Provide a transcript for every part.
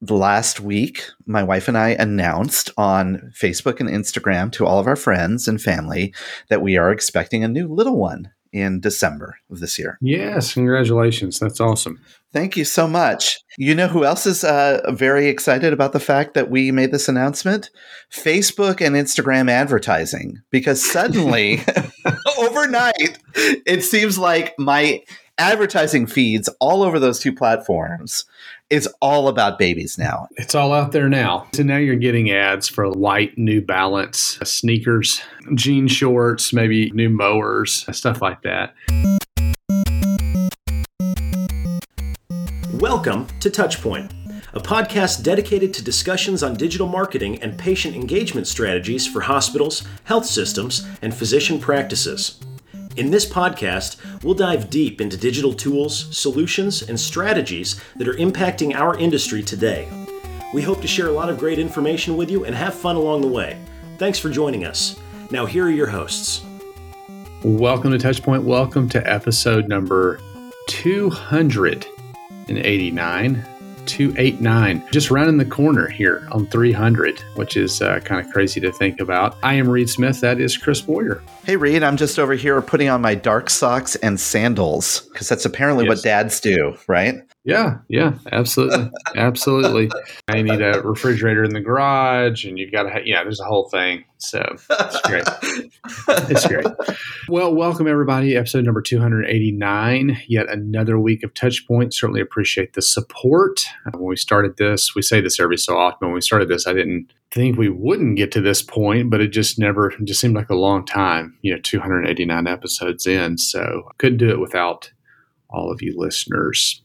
last week, my wife and I announced on Facebook and Instagram to all of our friends and family that we are expecting a new little one in December of this year. Yes, congratulations. That's awesome. Thank you so much. You know who else is uh, very excited about the fact that we made this announcement? Facebook and Instagram advertising. Because suddenly, overnight, it seems like my advertising feeds all over those two platforms is all about babies now. It's all out there now. So now you're getting ads for white New Balance uh, sneakers, jean shorts, maybe new mowers, uh, stuff like that. Welcome to Touchpoint, a podcast dedicated to discussions on digital marketing and patient engagement strategies for hospitals, health systems, and physician practices. In this podcast, we'll dive deep into digital tools, solutions, and strategies that are impacting our industry today. We hope to share a lot of great information with you and have fun along the way. Thanks for joining us. Now, here are your hosts. Welcome to Touchpoint. Welcome to episode number 289. 289. Just rounding the corner here on 300, which is uh, kind of crazy to think about. I am Reed Smith. That is Chris Boyer. Hey, Reed, I'm just over here putting on my dark socks and sandals because that's apparently yes. what dads do, right? Yeah, yeah, absolutely, absolutely. I need a refrigerator in the garage, and you've got to, ha- yeah, there's a whole thing. So it's great. it's great. Well, welcome everybody. Episode number 289. Yet another week of touch points. Certainly appreciate the support. When we started this, we say this every so often. When we started this, I didn't think we wouldn't get to this point, but it just never, just seemed like a long time, you know, 289 episodes in. So couldn't do it without all of you listeners.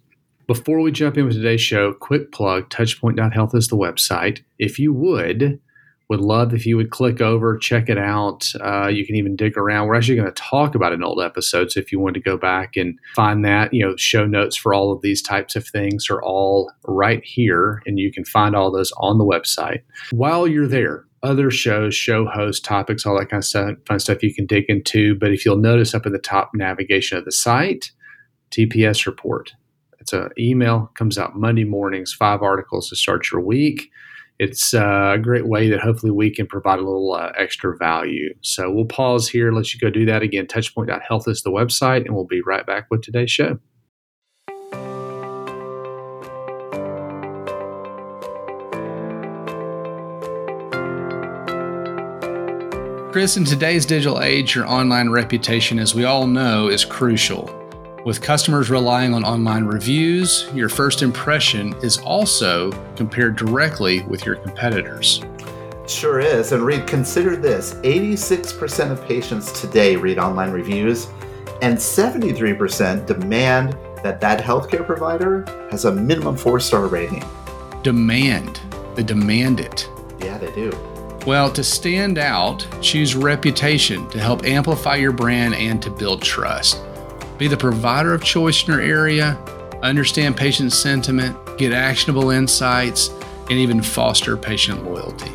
Before we jump in with today's show, quick plug touchpoint.health is the website. If you would, would love if you would click over, check it out. Uh, you can even dig around. We're actually going to talk about an old episode. So if you want to go back and find that, you know, show notes for all of these types of things are all right here. And you can find all those on the website. While you're there, other shows, show hosts, topics, all that kind of stuff, fun stuff you can dig into. But if you'll notice up in the top navigation of the site, TPS report. It's an email, comes out Monday mornings, five articles to start your week. It's uh, a great way that hopefully we can provide a little uh, extra value. So we'll pause here, let you go do that again. Touchpoint.health is the website, and we'll be right back with today's show. Chris, in today's digital age, your online reputation, as we all know, is crucial. With customers relying on online reviews, your first impression is also compared directly with your competitors. Sure is. And Reed, consider this 86% of patients today read online reviews, and 73% demand that that healthcare provider has a minimum four star rating. Demand. They demand it. Yeah, they do. Well, to stand out, choose reputation to help amplify your brand and to build trust. Be the provider of choice in your area, understand patient sentiment, get actionable insights, and even foster patient loyalty.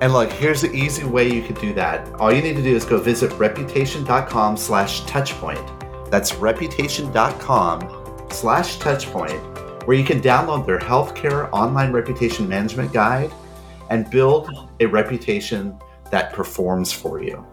And look, here's the easy way you could do that. All you need to do is go visit reputation.com slash touchpoint. That's reputation.com slash touchpoint, where you can download their healthcare online reputation management guide and build a reputation that performs for you.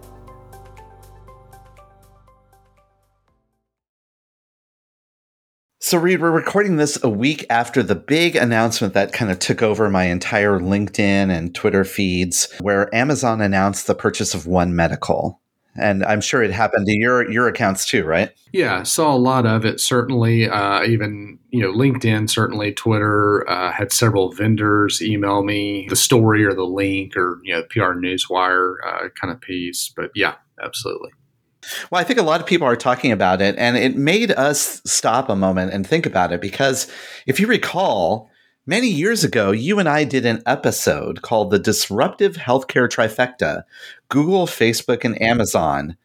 So, Reed, we're recording this a week after the big announcement that kind of took over my entire LinkedIn and Twitter feeds, where Amazon announced the purchase of One Medical. And I'm sure it happened to your your accounts too, right? Yeah, saw a lot of it. Certainly, uh, even you know, LinkedIn, certainly Twitter uh, had several vendors email me the story or the link or you know, PR Newswire uh, kind of piece. But yeah, absolutely. Well, I think a lot of people are talking about it, and it made us stop a moment and think about it because if you recall, many years ago, you and I did an episode called The Disruptive Healthcare Trifecta Google, Facebook, and Amazon.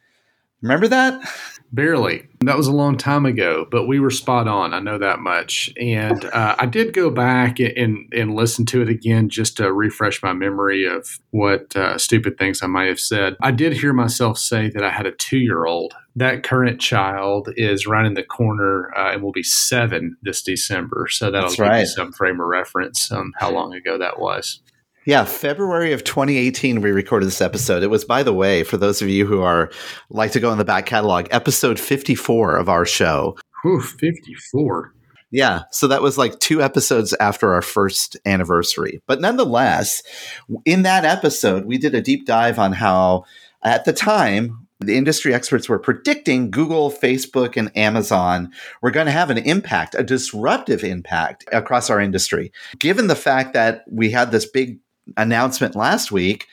Remember that? Barely. That was a long time ago, but we were spot on. I know that much. And uh, I did go back and, and listen to it again just to refresh my memory of what uh, stupid things I might have said. I did hear myself say that I had a two year old. That current child is right in the corner uh, and will be seven this December. So that'll That's give right. you some frame of reference on how long ago that was. Yeah, February of 2018, we recorded this episode. It was, by the way, for those of you who are like to go in the back catalog, episode 54 of our show. Whew, 54. Yeah, so that was like two episodes after our first anniversary. But nonetheless, in that episode, we did a deep dive on how, at the time, the industry experts were predicting Google, Facebook, and Amazon were going to have an impact, a disruptive impact across our industry. Given the fact that we had this big announcement last week,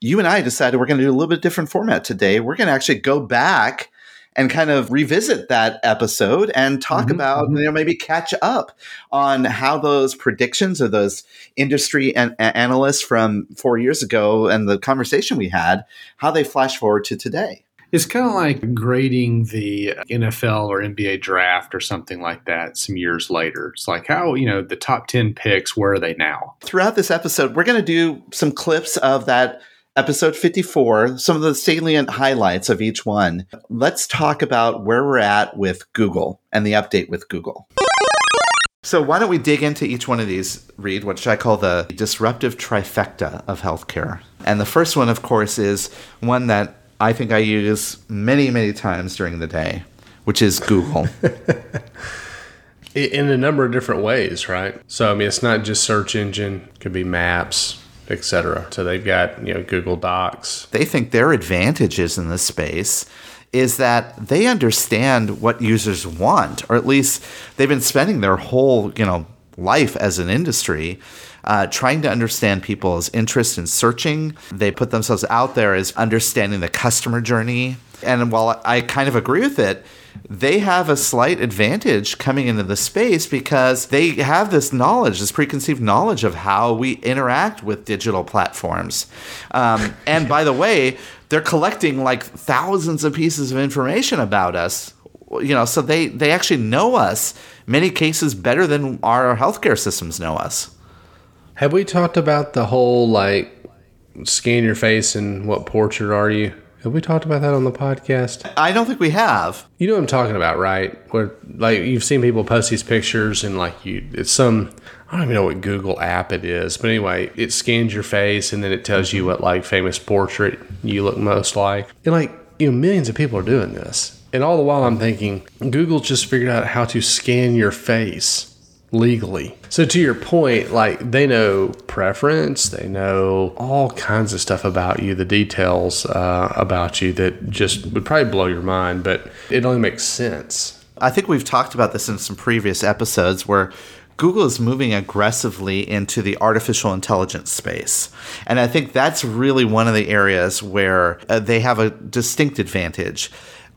you and I decided we're going to do a little bit different format today. We're going to actually go back and kind of revisit that episode and talk Mhm, about, mhm. you know, maybe catch up on how those predictions or those industry and analysts from four years ago and the conversation we had, how they flash forward to today. It's kind of like grading the uh, NFL or NBA draft or something like that some years later. It's like how, you know, the top 10 picks, where are they now? Throughout this episode, we're going to do some clips of that episode 54, some of the salient highlights of each one. Let's talk about where we're at with Google and the update with Google. So, why don't we dig into each one of these, Reed, which I call the disruptive trifecta of healthcare? And the first one, of course, is one that I think I use many, many times during the day, which is Google. In a number of different ways, right? So I mean, it's not just search engine; it could be maps, etc. So they've got you know Google Docs. they think their advantages in this space is that they understand what users want, or at least they've been spending their whole, you know, life as an industry uh, trying to understand people's interest in searching. They put themselves out there as understanding the customer journey. And while I kind of agree with it, they have a slight advantage coming into the space because they have this knowledge, this preconceived knowledge of how we interact with digital platforms. Um, and by the way, they're collecting like thousands of pieces of information about us. You know, so they they actually know us many cases better than our healthcare systems know us. Have we talked about the whole like scan your face and what portrait are you? Have we talked about that on the podcast? I don't think we have. You know what I'm talking about, right? Where like you've seen people post these pictures and like you, it's some I don't even know what Google app it is, but anyway, it scans your face and then it tells you what like famous portrait you look most like. And like you know, millions of people are doing this, and all the while I'm thinking Google just figured out how to scan your face legally. So to your point, like they know preference, they know all kinds of stuff about you, the details uh, about you that just would probably blow your mind, but it only makes sense. I think we've talked about this in some previous episodes where Google is moving aggressively into the artificial intelligence space. And I think that's really one of the areas where uh, they have a distinct advantage.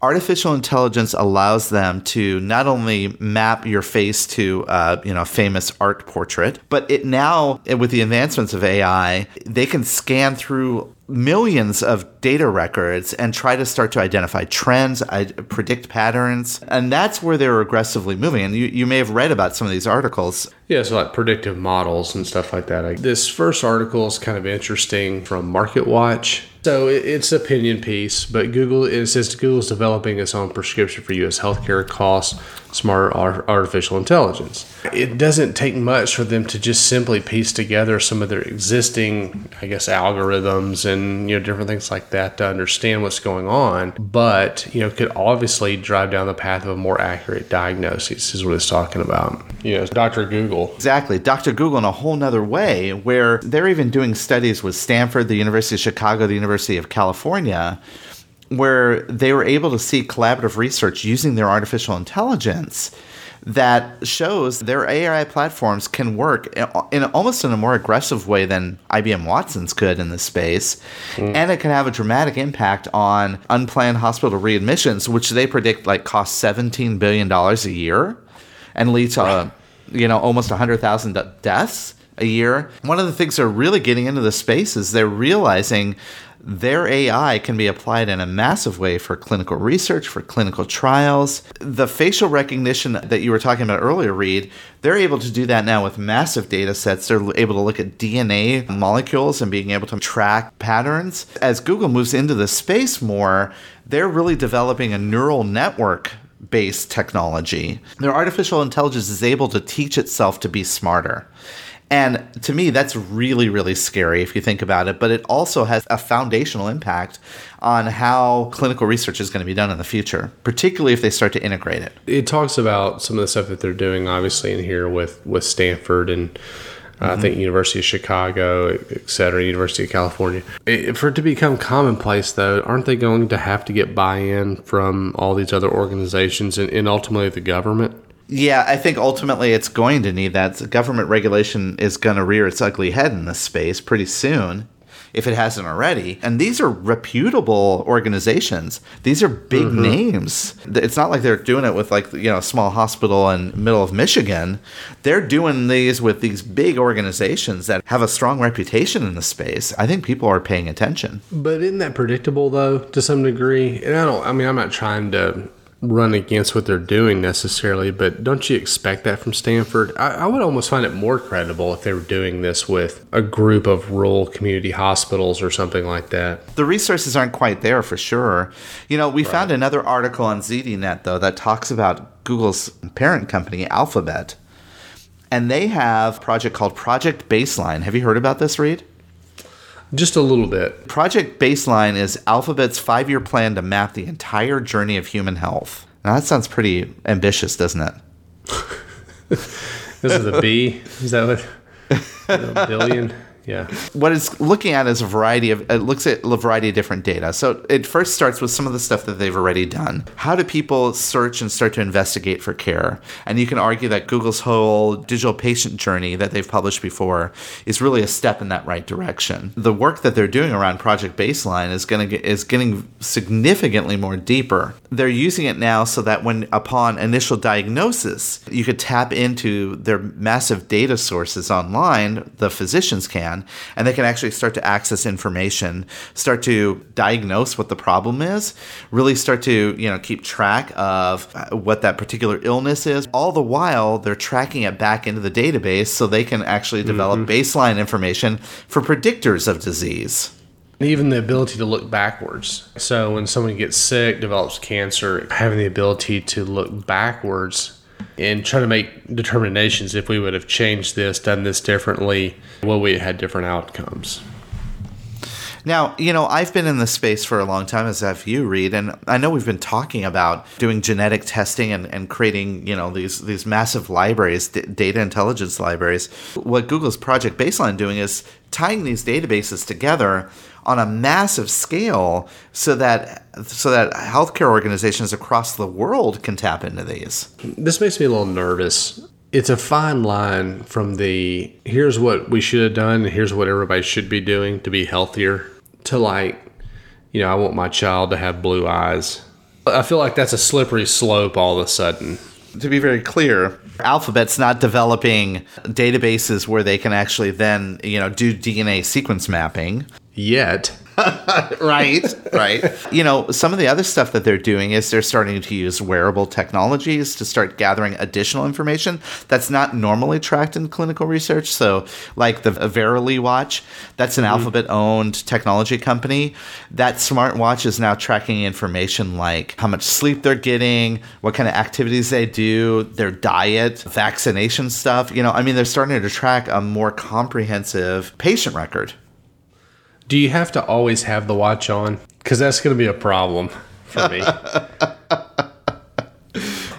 Artificial intelligence allows them to not only map your face to, uh, you know, a famous art portrait, but it now, with the advancements of AI, they can scan through millions of data records and try to start to identify trends, I, predict patterns. And that's where they're aggressively moving. And you, you may have read about some of these articles. Yeah, so like predictive models and stuff like that. This first article is kind of interesting from Market Watch. So it's opinion piece, but Google says Google's developing its own prescription for U.S. healthcare costs, smart ar- artificial intelligence. It doesn't take much for them to just simply piece together some of their existing, I guess, algorithms and you know different things like that to understand what's going on. But you know, could obviously drive down the path of a more accurate diagnosis. Is what it's talking about. You know, Dr. Google Exactly. Dr. Google in a whole nother way, where they're even doing studies with Stanford, the University of Chicago, the University of California, where they were able to see collaborative research using their artificial intelligence that shows their AI platforms can work in, in almost in a more aggressive way than IBM Watson's could in this space. And it can have a dramatic impact on unplanned hospital readmissions, which they predict like cost $17 billion a year and lead to uh, you know almost 100,000 deaths a year. One of the things they're really getting into the space is they're realizing their AI can be applied in a massive way for clinical research, for clinical trials. The facial recognition that you were talking about earlier, Reed, they're able to do that now with massive data sets. They're able to look at DNA molecules and being able to track patterns. As Google moves into the space more, they're really developing a neural network based technology. Their artificial intelligence is able to teach itself to be smarter. And to me, that's really, really scary if you think about it. But it also has a foundational impact on how clinical research is going to be done in the future, particularly if they start to integrate it. It talks about some of the stuff that they're doing, obviously, in here with, with Stanford and uh, I think University of Chicago, et cetera, University of California. It, for it to become commonplace, though, aren't they going to have to get buy in from all these other organizations and, and ultimately the government? Yeah, I think ultimately it's going to need that. Government regulation is going to rear its ugly head in this space pretty soon, if it hasn't already. And these are reputable organizations. These are big mm-hmm. names. It's not like they're doing it with like you know a small hospital in middle of Michigan. They're doing these with these big organizations that have a strong reputation in the space. I think people are paying attention. But isn't that predictable though to some degree? And I don't. I mean, I'm not trying to run against what they're doing necessarily, but don't you expect that from Stanford? I, I, would almost find it more credible if they were doing this with a group of rural community hospitals or something like that. The resources aren't quite there for sure. You know, we right. found another article on ZDNet, though, that talks about Google's parent company, Alphabet. And they have a project called Project Baseline. Have you heard about this, Reed? Just a little bit. Project Baseline is Alphabet's five year plan to map the entire journey of human health. Now, that sounds pretty ambitious, doesn't it? this is a B. Is that what? A billion? Yeah. What it's looking at is a variety of it looks at a variety of different data. So it first starts with some of the stuff that they've already done. How do people search and start to investigate for care? And you can argue that Google's whole digital patient journey that they've published before is really a step in that right direction. The work that they're doing around Project Baseline is going to is getting significantly more deeper. They're using it now so that when upon initial diagnosis, you could tap into their massive data sources online, the physicians can and they can actually start to access information, start to diagnose what the problem is, really start to you know keep track of uh, what that particular illness is. All the while, they're tracking it back into the database so they can actually develop mm-hmm. baseline information for predictors of disease even the ability to look backwards. So when someone gets sick, develops cancer, having the ability to look backwards and try to make determinations if we would have changed this, done this differently, will we have had different outcomes. Now, you know, I've been in this space for a long time, as have you, Reed, and I know we've been talking about doing genetic testing and, and creating, you know, these these massive libraries, d- data intelligence libraries. What Google's Project Baseline doing is tying these databases together on a massive scale so that so that healthcare organizations across the world can tap into these. This makes me a little nervous. It's a fine line from the here's what we should have done, here's what everybody should be doing to be healthier to like, you know, I want my child to have blue eyes. I feel like that's a slippery slope all of a sudden. To be very clear, Alphabet's not developing databases where they can actually then, you know, do DNA sequence mapping yet. right, right. You know, some of the other stuff that they're doing is they're starting to use wearable technologies to start gathering additional information that's not normally tracked in clinical research. So, like the Verily watch, that's an mm-hmm. Alphabet owned technology company. That smartwatch is now tracking information like how much sleep they're getting, what kind of activities they do, their diet, vaccination stuff. You know, I mean, they're starting to track a more comprehensive patient record do you have to always have the watch on? Because that's going to be a problem for me.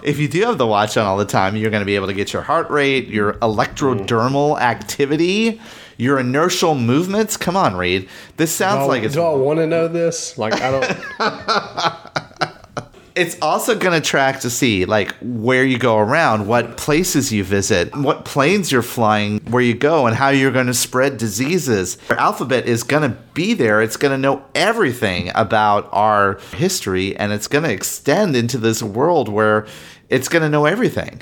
if you do have the watch on all the time, you're going to be able to get your heart rate, your electrodermal mm. activity, your inertial movements. Come on, Reed. This sounds do like it's. Do I want to know this? Like I don't. it's also going to track to see like where you go around, what places you visit, what planes you're flying, where you go, and how you're going to spread diseases. Our Alphabet is going to be there. It's going to know everything about our history, and it's going to extend into this world where it's going to know everything.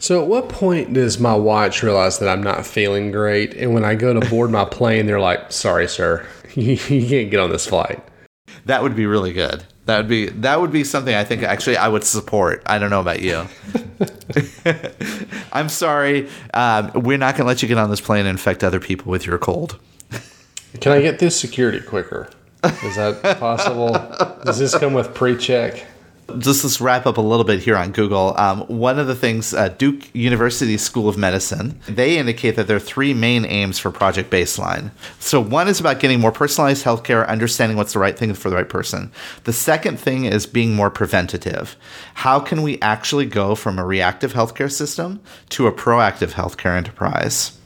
So, at what point does my watch realize that I'm not feeling great? And when I go to board my plane, they're like, sorry, sir, you can't get on this flight. That would be really good. That would be that would be something I think actually I would support. I don't know about you. I'm sorry. Um, we're not going to let you get on this plane and infect other people with your cold. Can I get this security quicker? Is that possible? Does this come with pre-check? Just let's wrap up a little bit here on Google. Um, one of the things, uh, Duke University School of Medicine, they indicate that there are three main aims for Project Baseline. So, one is about getting more personalized healthcare, understanding what's the right thing for the right person. The second thing is being more preventative. How can we actually go from a reactive healthcare system to a proactive healthcare enterprise?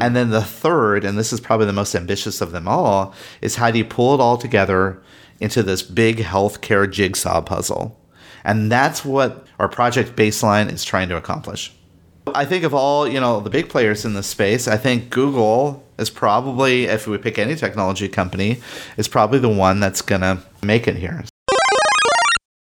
And then the third, and this is probably the most ambitious of them all, is how do you pull it all together into this big healthcare jigsaw puzzle? And that's what our project baseline is trying to accomplish. I think of all, you know, the big players in this space, I think Google is probably, if we pick any technology company, is probably the one that's going to make it here.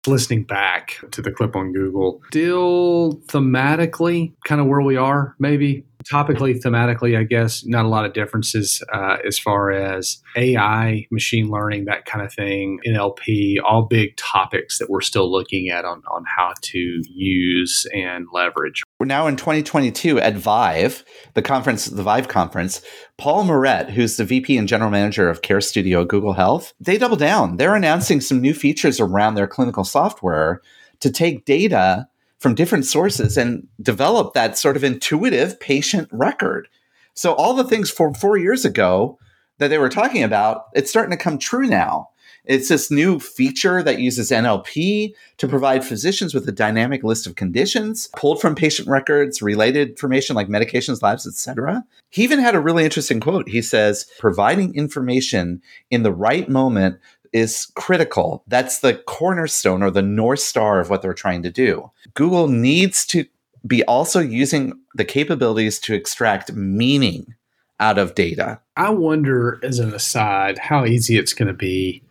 Listening back to the clip on Google, still thematically kind of where we are, maybe topically, thematically, I guess, not a lot of differences uh, as far as AI, machine learning, that kind of thing, NLP, all big topics that we're still looking at on, on how to use and leverage. We're now in 2022 at Vive, the conference, the Vive conference. Paul Muret, who's the VP and General Manager of Care Studio at Google Health, they double down. They're announcing some new features around their clinical software to take data from different sources and develop that sort of intuitive patient record. So all the things from four years ago that they were talking about, it's starting to come true now. It's this new feature that uses NLP to provide physicians with a dynamic list of conditions pulled from patient records, related information like medications, labs, etc. He even had a really interesting quote. He says, providing information in the right moment is critical. That's the cornerstone or the north star of what they're trying to do. Google needs to be also using the capabilities to extract meaning out of data. I wonder, as an aside, how easy it's going to be.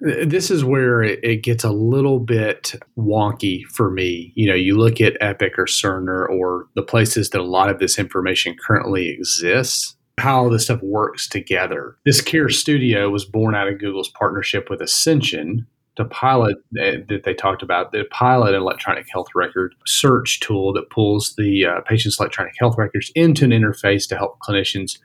This is where it, gets a little bit wonky for me. You know, you look at Epic or Cerner or the places that a lot of this information currently exists how this stuff works together. This Care Studio was born out of Google's partnership with Ascension to pilot that they talked about, the pilot electronic health record search tool that pulls the uh, patient's electronic health records into an interface to help clinicians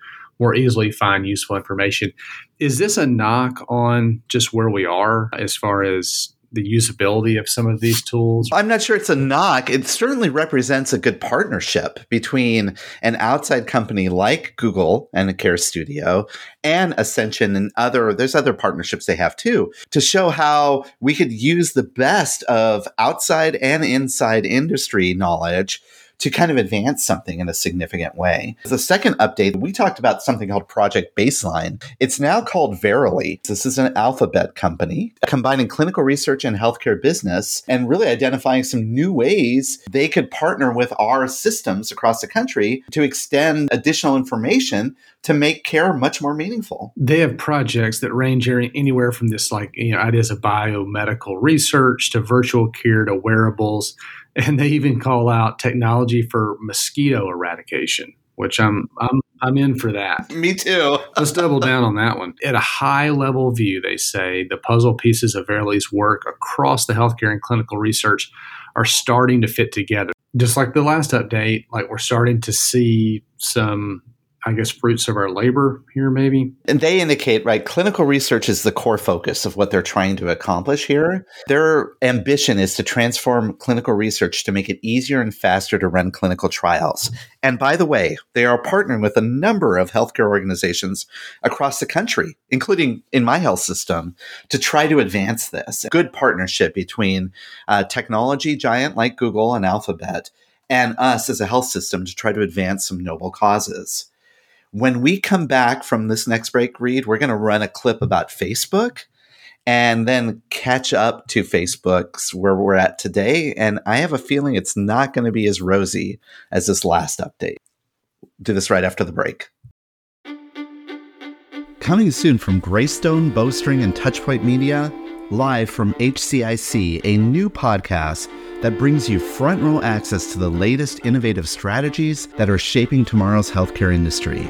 more easily find useful information. Is this a knock on just where we are as far as the usability of some of these tools? I'm not sure it's a knock. It certainly represents a good partnership between an outside company like Google and Care Studio and Ascension and other there's other partnerships they have too to show how we could use the best of outside and inside industry knowledge to kind of advance something in a significant way. The second update, we talked about something called Project Baseline. It's now called Verily. This is an alphabet company combining clinical research and healthcare business and really identifying some new ways they could partner with our systems across the country to extend additional information to make care much more meaningful. They have projects that range anywhere from this like you know ideas of biomedical research to virtual care to wearables and they even call out technology for mosquito eradication, which I'm I'm I'm in for that. Me too. Let's double down on that one. At a high level view, they say the puzzle pieces of Verily's work across the healthcare and clinical research are starting to fit together. Just like the last update, like we're starting to see some I guess, fruits of our labor here, maybe. And they indicate, right, clinical research is the core focus of what they're trying to accomplish here. Their ambition is to transform clinical research to make it easier and faster to run clinical trials. And by the way, they are partnering with a number of healthcare organizations across the country, including in my health system, to try to advance this. Good partnership between a technology giant like Google and Alphabet and us as a health system to try to advance some noble causes. When we come back from this next break, Reed, we're going to run a clip about Facebook and then catch up to Facebook's where we're at today. And I have a feeling it's not going to be as rosy as this last update. Do this right after the break. Coming soon from Greystone, Bowstring, and Touchpoint Media, live from HCIC, a new podcast that brings you front row access to the latest innovative strategies that are shaping tomorrow's healthcare industry.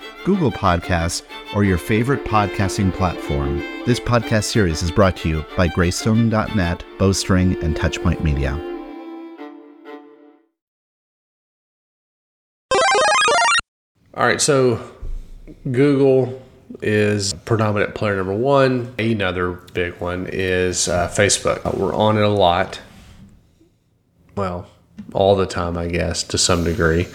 Google Podcasts, or your favorite podcasting platform. This podcast series is brought to you by Greystone.net, Bowstring, and Touchpoint Media. All right, so Google is predominant player number one. Another big one is uh, Facebook. We're on it a lot. Well, all the time, I guess, to some degree.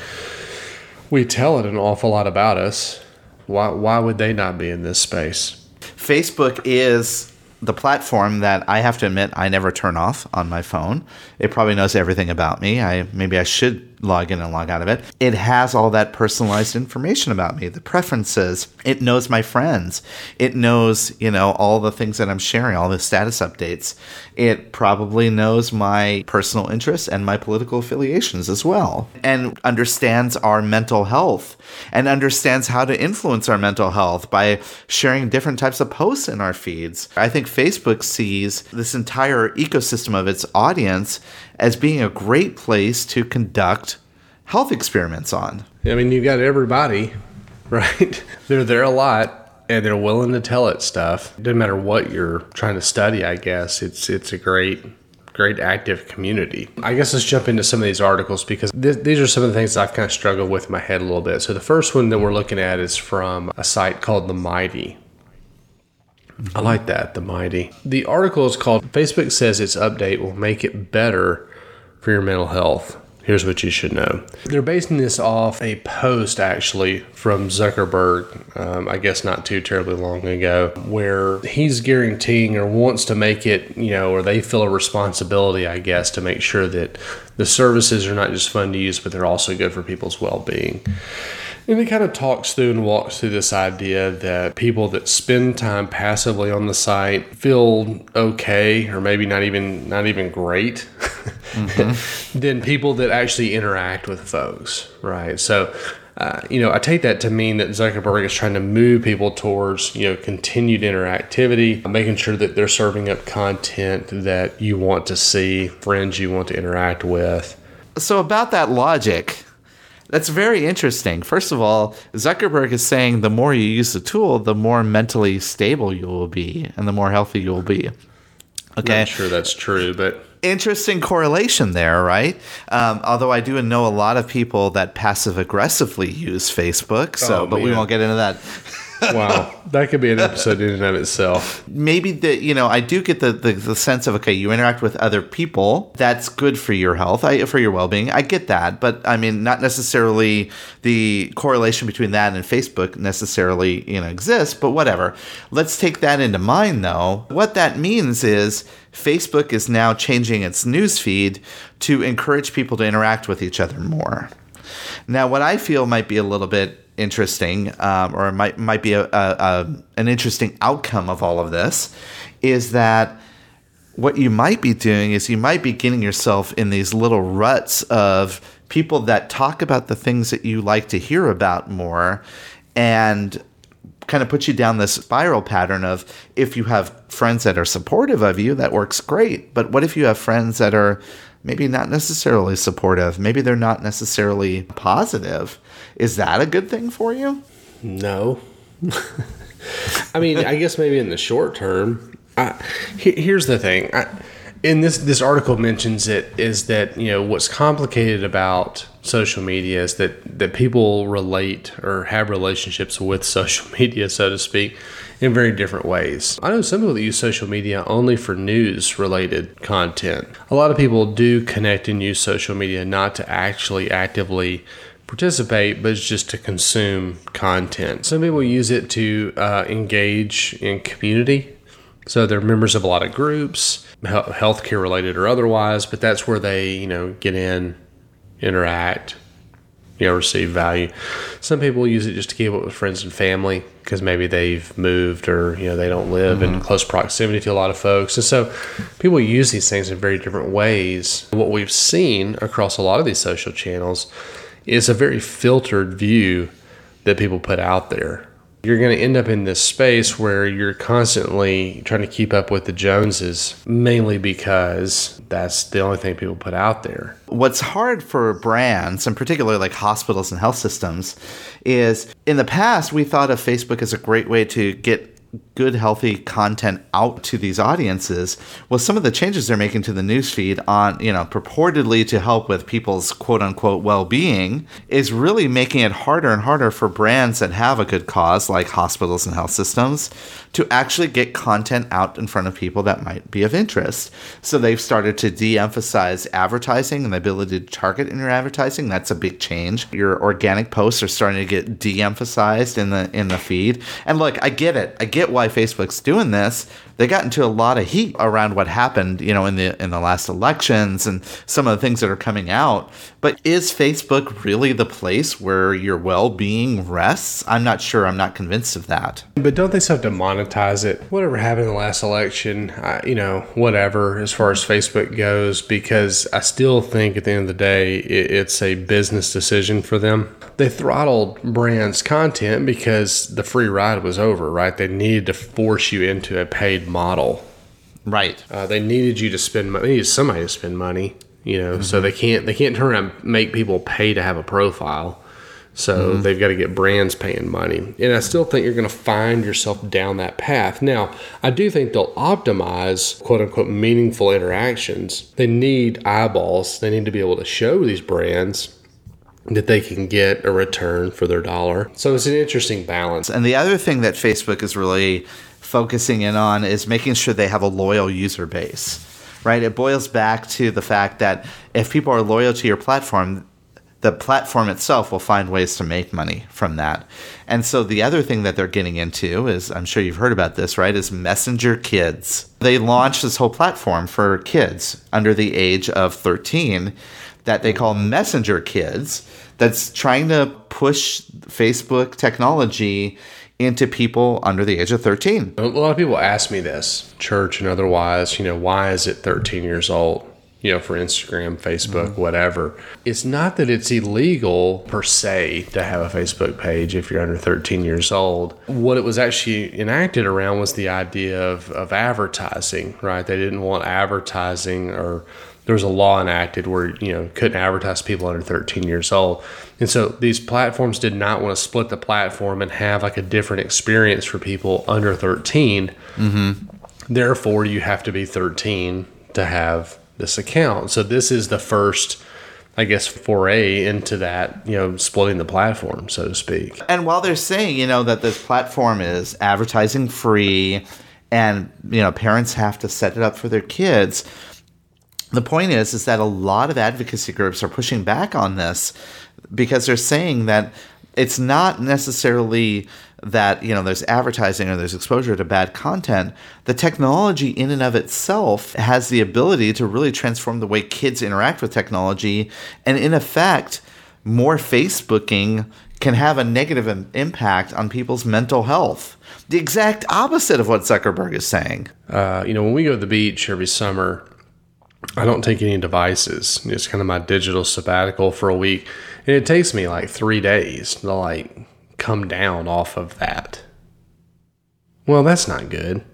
We tell it an awful lot about us. Why, why would they not be in this space? Facebook is the platform that I have to admit I never turn off on my phone. It probably knows everything about me. I maybe I should log in and log out of it. It has all that personalized information about me, the preferences. It knows my friends. It knows, you know, all the things that I'm sharing, all the status updates. It probably knows my personal interests and my political affiliations as well, and understands our mental health and understands how to influence our mental health by sharing different types of posts in our feeds. I think Facebook sees this entire ecosystem of its audience as being a great place to conduct health experiments on. I mean, you got everybody, right? they're there a lot and they're willing to tell it stuff. It doesn't matter what you're trying to study, I guess. It's it's a great great active community. I guess let's jump into some of these articles because th- these are some of the things I've kind of struggled with in my head a little bit. So the first one that we're looking at is from a site called The Mighty. I like that, The Mighty. The article is called Facebook says its update will make it better for your mental health. Here's what you should know. They're basing this off a post actually from Zuckerberg, um, I guess not too terribly long ago, where he's guaranteeing or wants to make it, you know, or they feel a responsibility, I guess, to make sure that the services are not just fun to use, but they're also good for people's well being. And it kind of talks through and walks through this idea that people that spend time passively on the site feel okay, or maybe not even not even great, mm-hmm. than people that actually interact with folks, right? So. Uh, you know, I take that to mean that Zuckerberg is trying to move people towards, you know, continued interactivity, making sure that they're serving up content that you want to see, friends you want to interact with. So, about that logic, that's very interesting. First of all, Zuckerberg is saying the more you use the tool, the more mentally stable you will be and the more healthy you will be. Okay. Not sure that's true, but interesting correlation there, right? Um, although I do know a lot of people that passive aggressively use Facebook, so oh, but we won't get into that wow, that could be an episode in and of itself. Maybe the you know I do get the, the, the sense of okay, you interact with other people. That's good for your health, I, for your well being. I get that, but I mean, not necessarily the correlation between that and Facebook necessarily you know exists. But whatever. Let's take that into mind, though. What that means is Facebook is now changing its news feed to encourage people to interact with each other more. Now, what I feel might be a little bit interesting, um, or might might be a, a, a, an interesting outcome of all of this, is that what you might be doing is you might be getting yourself in these little ruts of people that talk about the things that you like to hear about more, and kind of put you down this spiral pattern of if you have friends that are supportive of you, that works great. But what if you have friends that are maybe not necessarily supportive? Maybe they're not necessarily positive. Is that a good thing for you? No. I mean, I guess maybe in the short term. I, here's the thing. I, in this this article mentions it is that you know what's complicated about social media is that that people relate or have relationships with social media, so to speak, in very different ways. I know some people that use social media only for news related content. A lot of people do connect and use social media not to actually actively participate, but it's just to consume content. Some people use it to uh, engage in community. So they're members of a lot of groups, healthcare related or otherwise, but that's where they, you know, get in, interact, you know receive value. Some people use it just to keep up with friends and family because maybe they've moved or you know they don't live in close proximity to a lot of folks, and so people use these things in very different ways. What we've seen across a lot of these social channels is a very filtered view that people put out there. You're going to end up in this space where you're constantly trying to keep up with the Joneses, mainly because that's the only thing people put out there. What's hard for brands, and particularly like hospitals and health systems, is in the past we thought of Facebook as a great way to get good healthy content out to these audiences well some of the changes they're making to the newsfeed on you know purportedly to help with people's quote unquote well-being is really making it harder and harder for brands that have a good cause like hospitals and health systems to actually get content out in front of people that might be of interest. So they've started to de-emphasize advertising and the ability to target in your advertising. That's a big change. Your organic posts are starting to get de-emphasized in the in the feed. And look i get it. I get why Facebook's doing this. They got into a lot of heat around what happened, you know, in the in the last elections and some of the things that are coming out. But is Facebook really the place where your well-being rests? I'm not sure. I'm not convinced of that. But don't they still have to monetize it? Whatever happened in the last election, I, you know, whatever as far as Facebook goes, because I still think at the end of the day, it, it's a business decision for them. They throttled brands' content because the free ride was over, right? They needed to force you into a paid model. Right. Uh, they needed you to spend money. They needed somebody to spend money, you know. So they can't they can't turn around and make people pay to have a profile. So they've got to get brands paying money. And I still think you're going to find yourself down that path. Now, I do think they'll optimize quote unquote meaningful interactions. They need eyeballs. They need to be able to show these brands that they can get a return for their dollar. So it's an interesting balance. And the other thing that Facebook is really focusing in on is making sure they have a loyal user base. Right? It boils back to the fact that if people are loyal to your platform, the platform itself will find ways to make money from that. And so the other thing that they're getting into is I'm sure you've heard about this, right? Is Messenger Kids. They launched this whole platform for kids under the age of 13 that they call Messenger Kids that's trying to push Facebook technology into people under the age of 13. A lot of people ask me this, church and otherwise, you know, why is it 13 years old? You know, for Instagram, Facebook, mm-hmm. whatever. It's not that it's illegal per se to have a Facebook page if you're under 13 years old. What it was actually enacted around was the idea of, of advertising, right? They didn't want advertising or there was a law enacted where you know couldn't advertise people under 13 years old. And so these platforms did not want to split the platform and have like a different experience for people under 13 mm-hmm. therefore you have to be 13 to have this account. So this is the first i guess foray into that you know splitting the platform so to speak. And while they're saying, you know, that this platform is advertising free and, you know, parents have to set it up for their kids, the point is is that a lot of advocacy groups are pushing back on this because they're saying that it's not necessarily that you know there's advertising or there's exposure to bad content. The technology in and of itself has the ability to really transform the way kids interact with technology. And in effect more facebooking can have a negative im- impact on people's mental health. The exact opposite of what zuckerberg is saying. Uh, you know when we go to the beach every summer I don't take any devices. It's kind of my digital sabbatical for a week. And it takes me like three days to like come down off of that. Well, that's not good.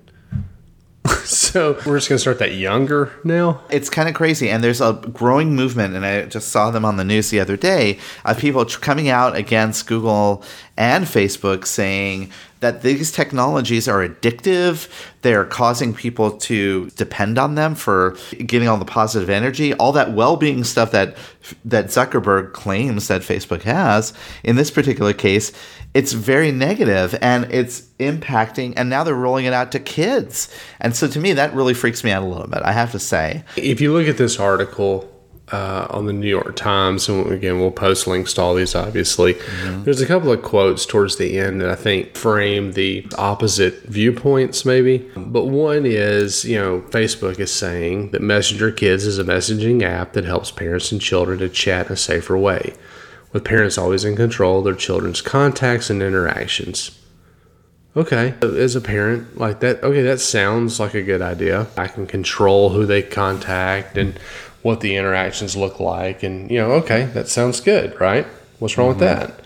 so we're just gonna start that younger now. it's kind of crazy and there's a growing movement and i just saw them on the news the other day of people tr- coming out against google and facebook saying that these technologies are addictive they're causing people to depend on them for getting all the positive energy all that well-being stuff that that zuckerberg claims that facebook has in this particular case it's very negative and it's impacting and now they're rolling it out to kids and so to me that really freaks me out a little bit i have to say If you look at this article uh, on the New York Times, and again, we'll post links to all these obviously, there's a couple of quotes towards the end that I think frame the opposite viewpoints, maybe. But one is, you know, Facebook is saying that Messenger Kids is a messaging app that helps parents and children to chat in a safer way. With parents always in control of their children's contacts and interactions. Okay, as a parent, like that, okay, that sounds like a good idea. I can control who they contact and what the interactions look like. And, you know, okay, that sounds good, right? What's wrong mm-hmm. with that?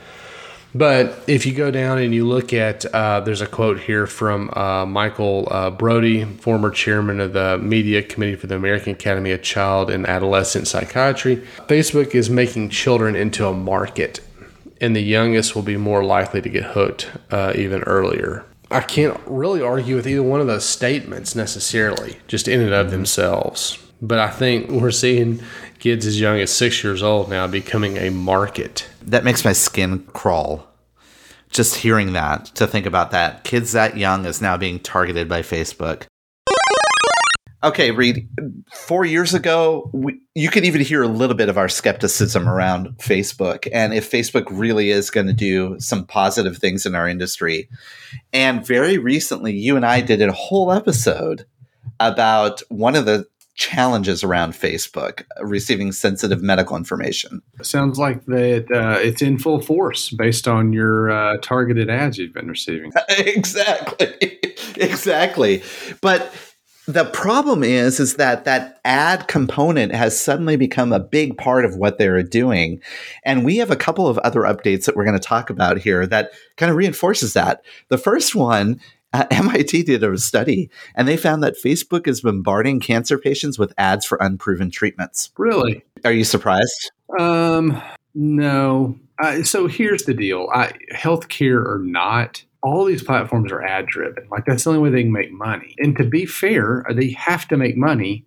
But if you go down and you look at, uh, there's a quote here from uh, Michael uh, Brody, former chairman of the Media Committee for the American Academy of Child and Adolescent Psychiatry. Facebook is making children into a market, and the youngest will be more likely to get hooked uh, even earlier. I can't really argue with either one of those statements necessarily, just in and of themselves. But I think we're seeing kids as young as six years old now becoming a market. That makes my skin crawl. Just hearing that, to think about that. Kids that young is now being targeted by Facebook. Okay, Reed, four years ago, we, you could even hear a little bit of our skepticism around Facebook and if Facebook really is going to do some positive things in our industry. And very recently, you and I did a whole episode about one of the challenges around Facebook receiving sensitive medical information. Sounds like that uh, it's in full force based on your uh, targeted ads you've been receiving. exactly, exactly. But the problem is, is that that ad component has suddenly become a big part of what they're doing, and we have a couple of other updates that we're going to talk about here that kind of reinforces that. The first one uh, MIT did a study and they found that Facebook is bombarding cancer patients with ads for unproven treatments. Really? Are you surprised? Um, no. Uh, so here's the deal I, healthcare or not, all these platforms are ad driven. Like that's the only way they can make money. And to be fair, they have to make money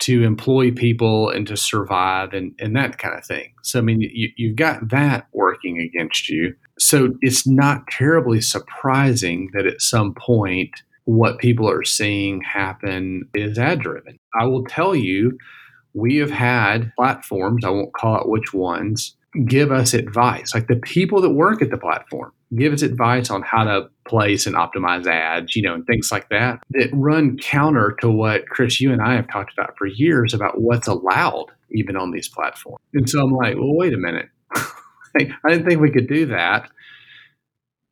to employ people and to survive and, and that kind of thing. So, I mean, you, you've got that working against you. So, it's not terribly surprising that at some point, what people are seeing happen is ad driven. I will tell you, we have had platforms, I won't call it which ones, give us advice. Like the people that work at the platform give us advice on how to place and optimize ads, you know, and things like that that run counter to what Chris, you and I have talked about for years about what's allowed even on these platforms. And so I'm like, well, wait a minute. I didn't think we could do that.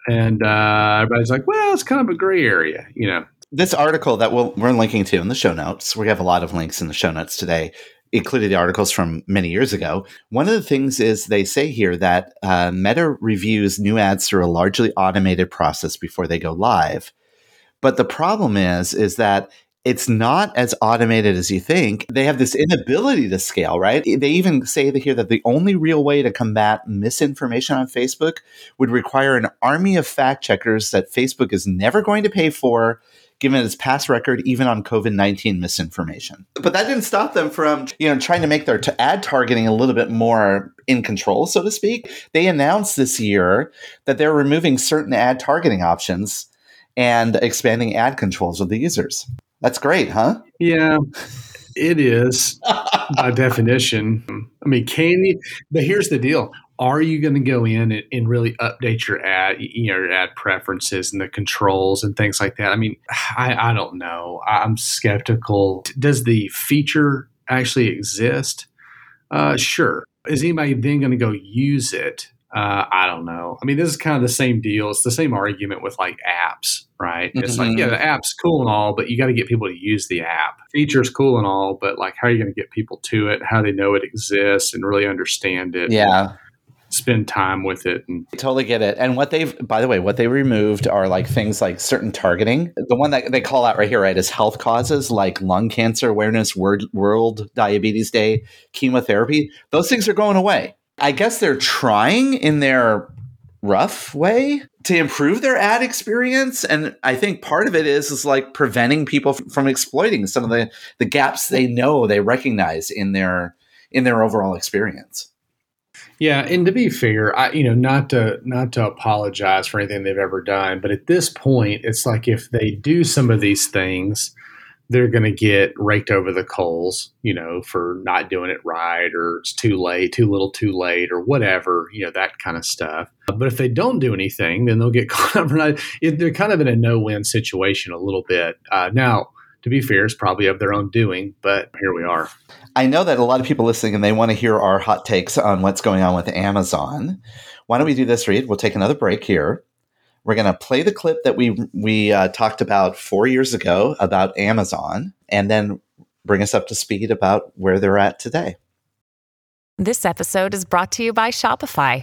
And uh, everybody's like, well, it's kind of a gray area, you know. This article that we we are linking to in the show notes, we have a lot of links in the show notes today, included the articles from many years ago. One of the things is they say here that uh, Meta reviews new ads through a largely automated process before they go live. But the problem is, is that it's not as automated as you think. They have this inability to scale, right? They even say here that the only real way to combat misinformation on Facebook would require an army of fact checkers that Facebook is never going to pay for given its past record even on COVID-19 misinformation. But that didn't stop them from, you know, trying to make their t- ad targeting a little bit more in control, so to speak. They announced this year that they're removing certain ad targeting options and expanding ad controls of the users. That's great, huh? Yeah. It is by definition. I mean, can you? But here's the deal: are you going to go in and, and, really update your ad, you know, your ad preferences and the controls and things like that? I mean, I, I don't know. I'm skeptical. Does the feature actually exist? Uh, sure. Is anybody then going to go use it? Uh, I don't know. I mean, this is kind of the same deal. It's the same argument with like apps, right? Mm-hmm. It's like, yeah, the app's cool and all, but you got to get people to use the app. Features cool and all, but like, how are you going to get people to it? How they know it exists and really understand it? Yeah spend time with it. And- I totally get it. And what they've, by the way, what they removed are like things like certain targeting. The one that they call out right here, right, is health causes like lung cancer awareness, World, World Diabetes Day, chemotherapy. Those things are going away. I guess they're trying in their rough way to improve their ad experience. And i think part of it is is like preventing people from exploiting some of the the gaps they know they recognize in their in their overall experience. Yeah, and to be fair, I you know not to not to apologize for anything they've ever done, but at this point, it's like if they do some of these things, they're going to get raked over the coals, you know, for not doing it right, or it's too late, too little, too late, or whatever, you know, that kind of stuff. But if they don't do anything, then they'll get caught up. They're kind of in a no-win situation a little bit. Uh, now, to be fair, is probably of their own doing, but here we are. I know that a lot of people listening and they want to hear our hot takes on what's going on with Amazon. Why don't we do this, Reed? We'll take another break here. We're going to play the clip that we we uh, talked about four years ago about Amazon, and then bring us up to speed about where they're at today. This episode is brought to you by Shopify.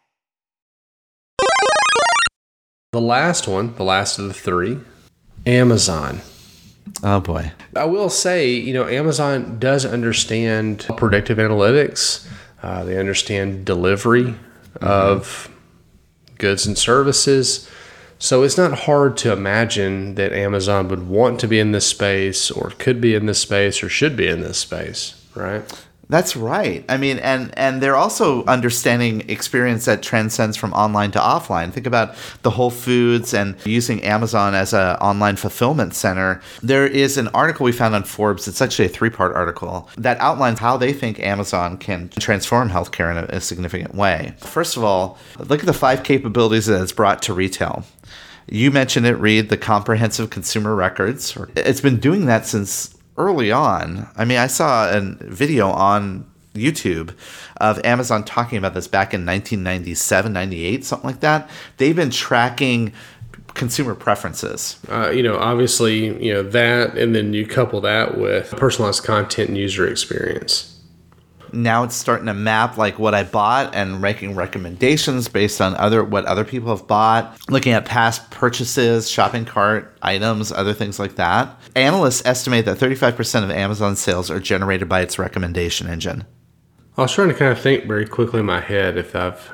The last one, the last of the three, Amazon. Oh boy. I will say, you know, Amazon does understand predictive analytics. Uh, they understand delivery mm-hmm. of goods and services. So it's not hard to imagine that Amazon would want to be in this space or could be in this space or should be in this space, right? That's right. I mean, and and they're also understanding experience that transcends from online to offline. Think about the Whole Foods and using Amazon as an online fulfillment center. There is an article we found on Forbes. It's actually a three-part article that outlines how they think Amazon can transform healthcare in a, a significant way. First of all, look at the five capabilities that it's brought to retail. You mentioned it, Reed, the comprehensive consumer records. It's been doing that since early on. I mean, I saw a video on YouTube of Amazon talking about this back in 1997, 98, something like that. They've been tracking consumer preferences. Uh, you know, obviously, you know, that, and then you couple that with personalized content and user experience now it's starting to map like what I bought and making recommendations based on other what other people have bought, looking at past purchases, shopping cart items, other things like that. Analysts estimate that 35% of Amazon sales are generated by its recommendation engine. I was trying to kind of think very quickly in my head if I've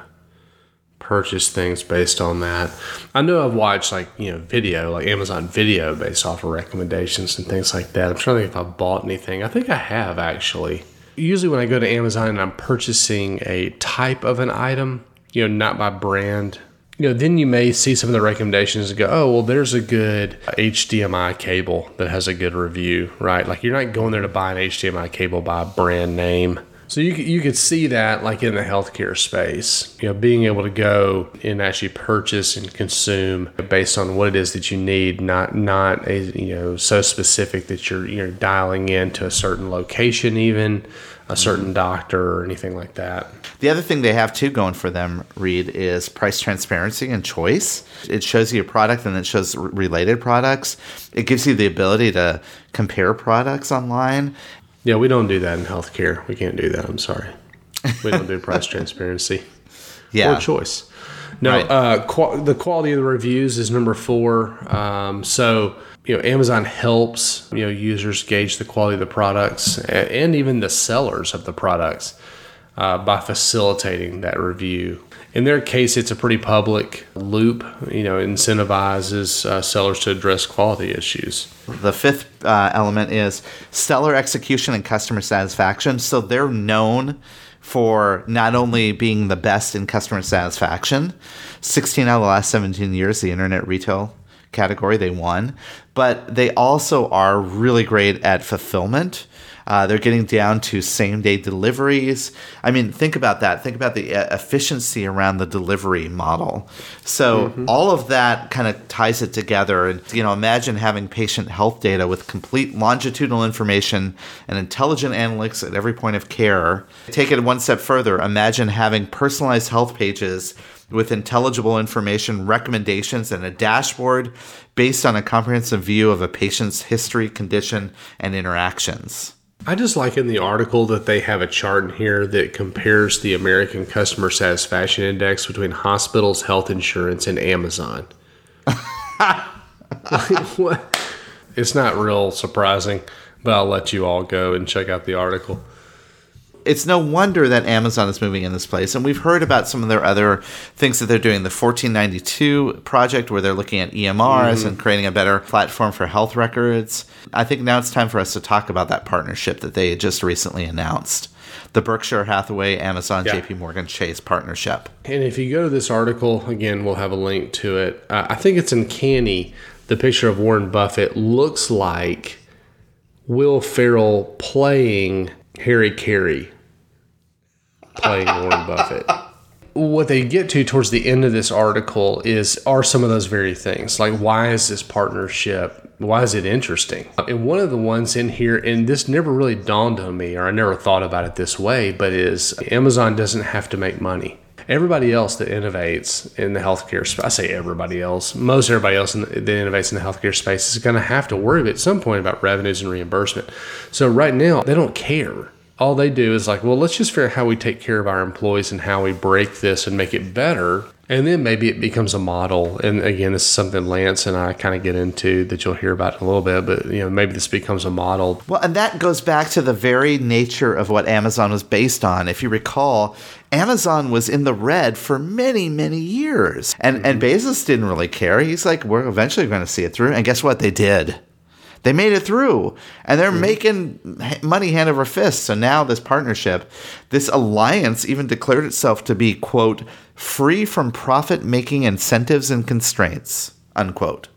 purchased things based on that. I know I've watched like, you know, video, like Amazon video based off of recommendations and things like that. I'm trying to think if I've bought anything. I think I have actually usually when I go to Amazon and I'm purchasing a type of an item, you know, not by brand, you know, then you may see some of the recommendations and go, oh, well, there's a good HDMI cable that has a good review, right? Like you're not going there to buy an HDMI cable by brand name. So you you could see that like in the healthcare space, you know, being able to go and actually purchase and consume based on what it is that you need, not not a you know so specific that you're you're dialing into a certain location, even a certain mm-hmm. doctor or anything like that. The other thing they have too going for them, Reed, is price transparency and choice. It shows you a product and it shows related products. It gives you the ability to compare products online yeah, we don't do that in healthcare. We can't do that. I'm sorry. We don't do price transparency yeah. or choice. No, right. uh, qu- the quality of the reviews is number four. Um, so you know, Amazon helps you know users gauge the quality of the products and, and even the sellers of the products uh, by facilitating that review in their case, it's a pretty public loop. You know, incentivizes uh, sellers to address quality issues. The fifth uh, element is seller execution and customer satisfaction. So they're known for not only being the best in customer satisfaction, 16 out of the last 17 years, the internet retail category they won, but they also are really great at fulfillment. Uh, they're getting down to same day deliveries. I mean, think about that. Think about the uh, efficiency around the delivery model. So mm-hmm. all of that kind of ties it together. And you know, imagine having patient health data with complete longitudinal information and intelligent analytics at every point of care. Take it one step further. Imagine having personalized health pages with intelligible information, recommendations, and a dashboard based on a comprehensive view of a patient's history, condition, and interactions. I just like in the article that they have a chart in here that compares the American Customer Satisfaction Index between hospitals, health insurance, and Amazon. it's not real surprising, but I'll let you all go and check out the article it's no wonder that Amazon is moving in this place. And we've heard about some of their other things that they're doing. The 1492 project, where they're looking at EMRs mm-hmm. and creating a better platform for health records. I think now it's time for us to talk about that partnership that they just recently announced. the Berkshire Hathaway, Amazon, Yeah. JP Morgan Chase partnership. And if you go to this article, again, we'll have a link to it. Uh, I think it's uncanny. The picture of Warren Buffett looks like Will Ferrell playing Harry Caray, playing Warren Buffett. What they get to towards the end of this article is are some of those very things. Like, why is this partnership? Why is it interesting? And one of the ones in here, and this never really dawned on me, or I never thought about it this way, but is Amazon doesn't have to make money everybody else that innovates in the healthcare space, I say everybody else, most everybody else in the, that innovates in the healthcare space is going to have to worry at some point about revenues and reimbursement. So right now, they don't care. All they do is like, well, let's just figure out how we take care of our employees and how we break this and make it better. And then maybe it becomes a model. And again, this is something Lance and I kind of get into that you'll hear about in a little bit. But you know, maybe this becomes a model. Well, and that goes back to the very nature of what Amazon was based on. If you recall, Amazon was in the red for many, many years. And and mm-hmm. Bezos didn't really care. He's like, we're eventually going to see it through. And guess what? They did. They made it through. And they're mm-hmm. making money hand over fist. So now this partnership, this alliance even declared itself to be, quote, free from profit making incentives and constraints, unquote.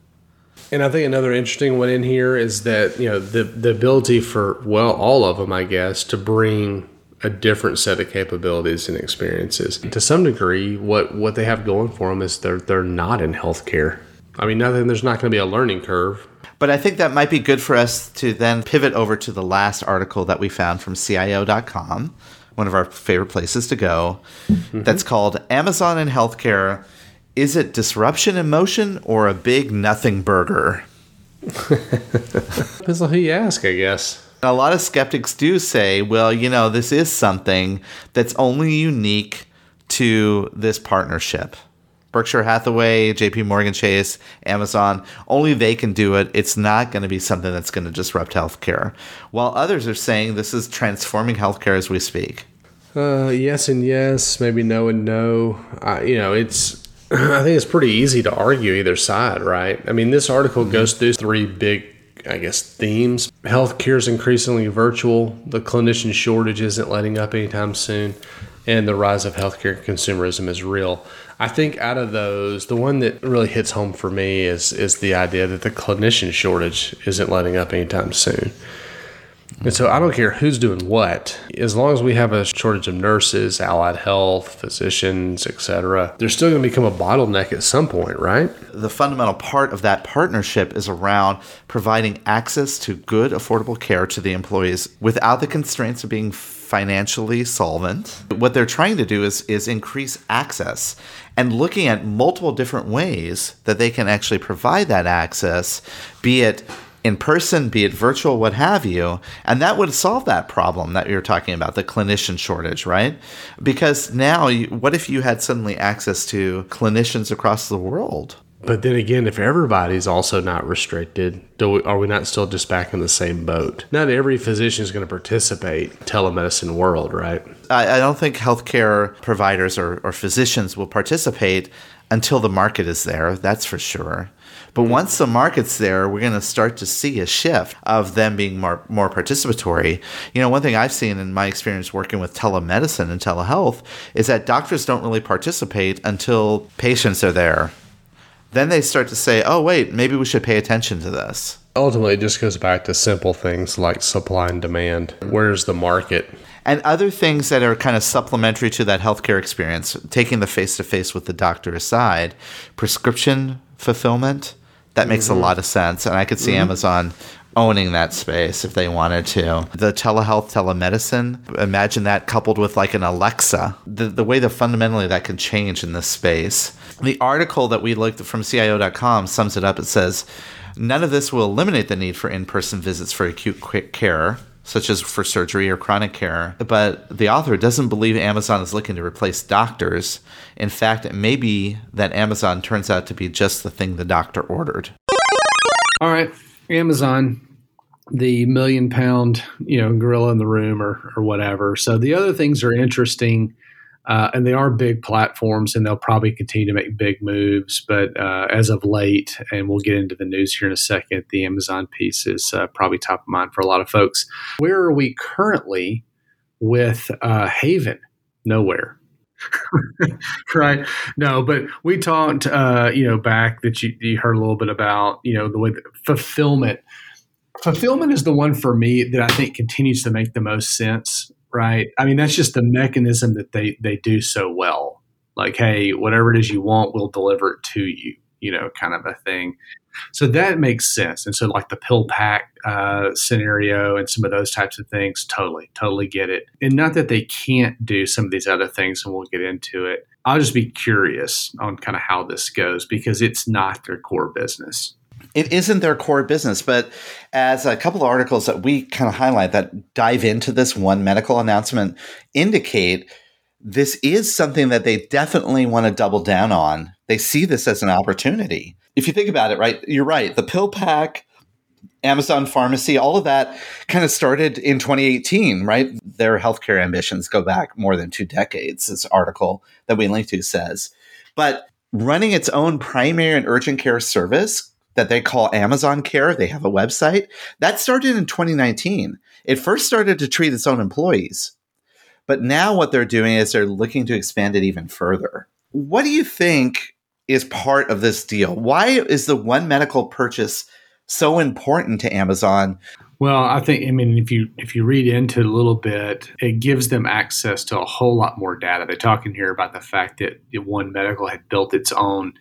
And I think another interesting one in here is that you know the the ability for well all of them I guess to bring a different set of capabilities and experiences. To some degree, what what they have going for them is they're they're not in healthcare. I mean, nothing. There's not going to be a learning curve. But I think that might be good for us to then pivot over to the last article that we found from CIO.com, one of our favorite places to go. Mm-hmm. That's called Amazon in Healthcare. Is it disruption in motion or a big nothing burger? Depends on who you ask, I guess. A lot of skeptics do say, well, you know, this is something that's only unique to this partnership. Berkshire Hathaway, JP Morgan Chase, Amazon, only they can do it. It's not going to be something that's going to disrupt healthcare. While others are saying this is transforming healthcare as we speak. Uh, yes and yes, maybe no and no. I, you know, it's. I think it's pretty easy to argue either side, right? I mean, this article goes through three big, I guess, themes. Healthcare is increasingly virtual. The clinician shortage isn't letting up anytime soon, and the rise of healthcare consumerism is real. I think out of those, the one that really hits home for me is is the idea that the clinician shortage isn't letting up anytime soon. And so I don't care who's doing what, as long as we have a shortage of nurses, allied health, physicians, etc. There's still going to become a bottleneck at some point, right? The fundamental part of that partnership is around providing access to good, affordable care to the employees without the constraints of being financially solvent. What they're trying to do is, is increase access and looking at multiple different ways that they can actually provide that access, be it in person, be it virtual, what have you. And that would solve that problem that you're talking about, the clinician shortage, right? Because now, you, what if you had suddenly access to clinicians across the world? But then again, if everybody's also not restricted, do we, are we not still just back in the same boat? Not every physician is going to participate telemedicine world, right? I, I don't think healthcare providers or, or physicians will participate until the market is there, that's for sure. But once the market's there, we're going to start to see a shift of them being more more participatory. You know, one thing I've seen in my experience working with telemedicine and telehealth is that doctors don't really participate until patients are there. Then they start to say, "Oh, wait, maybe we should pay attention to this." Ultimately, it just goes back to simple things like supply and demand. Where's the market? and other things that are kind of supplementary to that healthcare experience, taking the face to face with the doctor aside, prescription fulfillment, that makes a mm-hmm. lot of sense. And I could see mm-hmm. Amazon owning that space if they wanted to. The telehealth, telemedicine, imagine that coupled with like an Alexa, the, the way that fundamentally that can change in this space. The article that we looked from CIO.com sums it up. It says, None of this will eliminate the need for in person visits for acute quick care, such as for surgery or chronic care. But the author doesn't believe Amazon is looking to replace doctors. In fact, it may be that Amazon turns out to be just the thing the doctor ordered. All right, Amazon, the million pound, you know, gorilla in the room or or whatever. So the other things are interesting, uh, and they are big platforms, and they'll probably continue to make big moves. But uh, as of late, and we'll get into the news here in a second, the Amazon piece is uh, probably top of mind for a lot of folks. Where are we currently with uh, Haven? Nowhere. right. No, but we talked, uh, you know, back that you, you heard a little bit about, you know, the way fulfillment. Fulfillment is the one for me that I think continues to make the most sense. Right. I mean, that's just the mechanism that they they do so well. Like, hey, whatever it is you want, we'll deliver it to you. You know, kind of a thing. So that makes sense. And so, like the PillPack uh, scenario and some of those types of things, totally, totally get it. And not that they can't do some of these other things, and we'll get into it. I'll just be curious on kind of how this goes because it's not their core business. It isn't their core business, but as a couple of articles that we kind of highlight that dive into this one medical announcement indicate, this is something that they definitely want to double down on. They see this as an opportunity if you think about it, right, you're right. The PillPack, Amazon Pharmacy, all of that kind of started in 2018, right? Their healthcare ambitions go back more than two decades, this article that we linked to says. But running its own primary and urgent care service that they call Amazon Care, they have a website, that started in 2019. It first started to treat its own employees. But now what they're doing is they're looking to expand it even further. What do you think is part of this deal. Why is the one medical purchase so important to Amazon? Well, I think I mean if you if you read into it a little bit, it gives them access to a whole lot more data. They're talking here about the fact that One Medical had built its own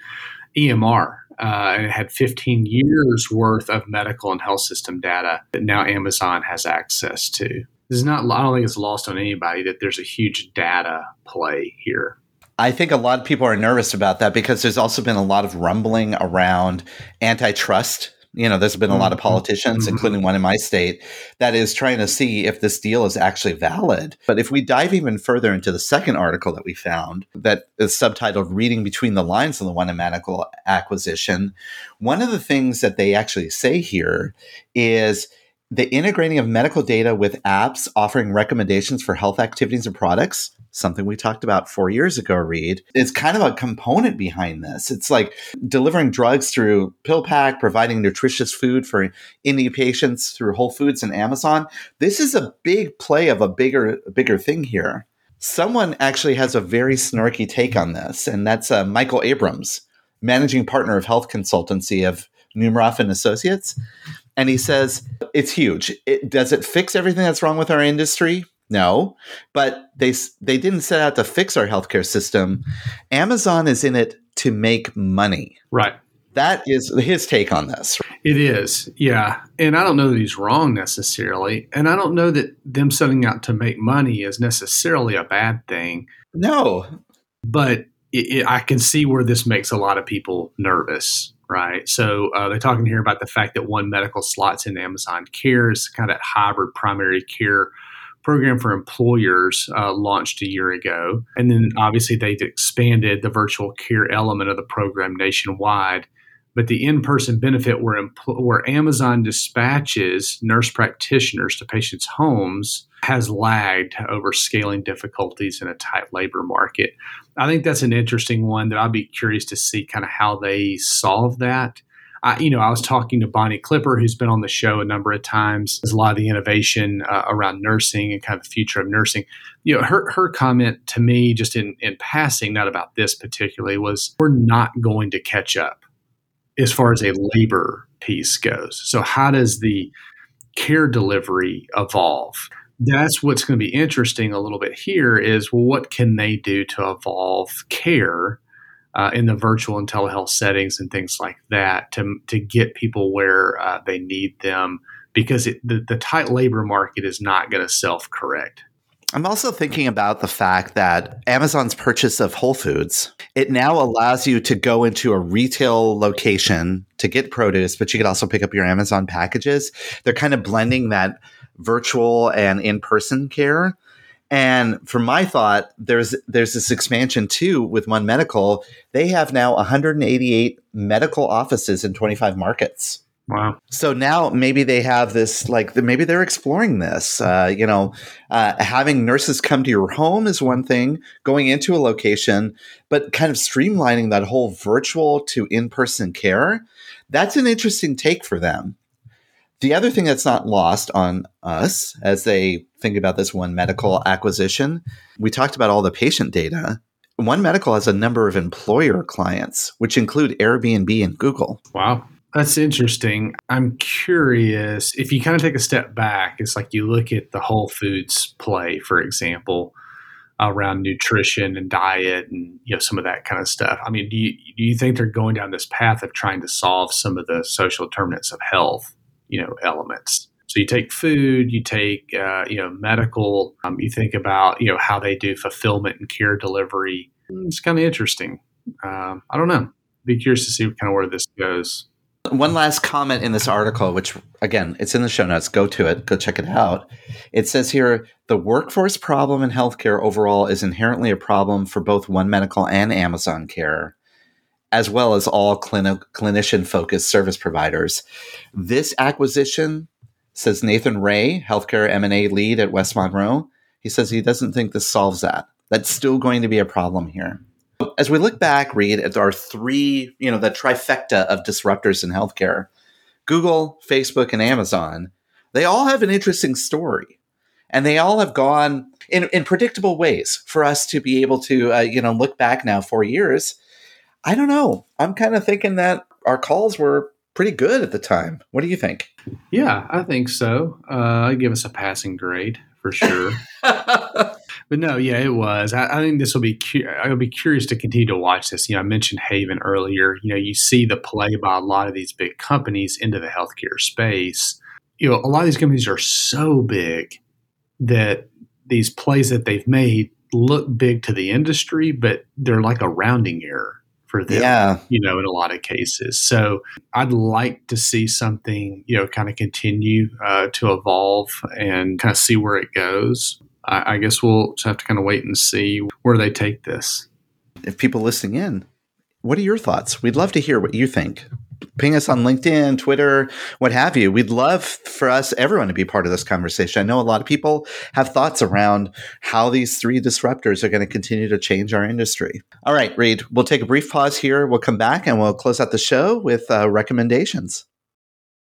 EMR uh, and it had 15 years worth of medical and health system data that now Amazon has access to. This is not. I don't think it's lost on anybody that there's a huge data play here. I think a lot of people are nervous about that because there's also been a lot of rumbling around antitrust. You know, there's been a lot of mm-hmm. politicians, mm-hmm. including one in my state, that is trying to see if this deal is actually valid. But if we dive even further into the second article that we found that is subtitled Reading Between the Lines on the One Medical Acquisition, one of the things that they actually say here is the integrating of medical data with apps offering recommendations for health activities and products something we talked about four years ago, Reed, is kind of a component behind this. It's like delivering drugs through PillPack, providing nutritious food for indie patients through Whole Foods and Amazon. This is a big play of a bigger, bigger thing here. Someone actually has a very snarky take on this, and that's uh, Michael Abrams, managing partner of health consultancy of Numerof and Associates. And he says, it's huge. It, does it fix everything that's wrong with our industry? No, but they they didn't set out to fix our healthcare system. Amazon is in it to make money. Right. That is his take on this. It is, yeah. And I don't know that he's wrong necessarily. And I don't know that them setting out to make money is necessarily a bad thing. No. But it, it, I can see where this makes a lot of people nervous, right? So uh, they're talking here about the fact that one medical slots in Amazon Cares, kind of that hybrid primary care program for employers uh, launched a year ago. And then obviously they've expanded the virtual care element of the program nationwide. But the in person benefit where, where Amazon dispatches nurse practitioners to patients' homes has lagged over scaling difficulties in a tight labor market. I think that's an interesting one that I'd be curious to see kind of how they solve that. I, you know, I was talking to Bonnie Clipper, who's been on the show a number of times. There's a lot of the innovation uh, around nursing and kind of the future of nursing. You know, her her comment to me, just in in passing, not about this particularly, was we're not going to catch up as far as a labor piece goes. So, how does the care delivery evolve? That's what's going to be interesting a little bit here is well, what can they do to evolve care uh, in the virtual and telehealth settings and things like that to, to get people where uh, they need them because it, the, the tight labor market is not going to self correct. I'm also thinking about the fact that Amazon's purchase of Whole Foods, it now allows you to go into a retail location to get produce, but you can also pick up your Amazon packages. They're kind of blending that virtual and in-person care. And for my thought, there's there's this expansion too with One Medical. They have now 188 medical offices in 25 markets. Wow. So now maybe they have this, like, maybe they're exploring this. Uh, you know, uh, having nurses come to your home is one thing, going into a location, but kind of streamlining that whole virtual to in person care. That's an interesting take for them The other thing that's not lost on us as they think about this one medical acquisition, we talked about all the patient data. One Medical has a number of employer clients, which include Airbnb and Google. Wow. That's interesting. I'm curious if you kind of take a step back, it's like you look at the Whole Foods play, for example, around nutrition and diet and you know some of that kind of stuff. I mean, do you do you think they're going down this path of trying to solve some of the social determinants of health, you know, elements? So you take food, you take uh, you know medical, um, you think about you know how they do fulfillment and care delivery. It's kind of interesting. Um, I don't know. Be curious to see kind of where this goes. One last comment in this article, which again, it's in the show notes. Go to it, go check it out. It says here the workforce problem in healthcare overall is inherently a problem for both One Medical and Amazon Care, as well as all clini- clinician focused service providers. This acquisition says Nathan Ray, healthcare M&A lead at West Monroe. He says he doesn't think this solves that. That's still going to be a problem here. As we look back, Reed, at our three, you know, the trifecta of disruptors in healthcare, Google, Facebook, and Amazon, they all have an interesting story. And they all have gone in, in predictable ways for us to be able to, uh, you know, look back now four years. I don't know. I'm kind of thinking that our calls were pretty good at the time. What do you think? Yeah, I think so. Uh, I give us a passing grade for sure. but no, yeah, it was. I, I think this will be. Cu- I'll be curious to continue to watch this. You know, I mentioned Haven earlier. You know, you see the play by a lot of these big companies into the healthcare space. You know, a lot of these companies are so big that these plays that they've made look big to the industry, but they're like a rounding error for them, yeah. you know, in a lot of cases. So I'd like to see something, you know, kind of continue uh, to evolve and kind of see where it goes. I, I guess we'll just have to kind of wait and see where they take this. If people listening in, what are your thoughts? We'd love to hear what you think ping us on LinkedIn, Twitter, what have you. We'd love for us, everyone, to be part of this conversation. I know a lot of people have thoughts around how these three disruptors are going to continue to change our industry. All right, Reed, we'll take a brief pause here. We'll come back and we'll close out the show with uh, recommendations.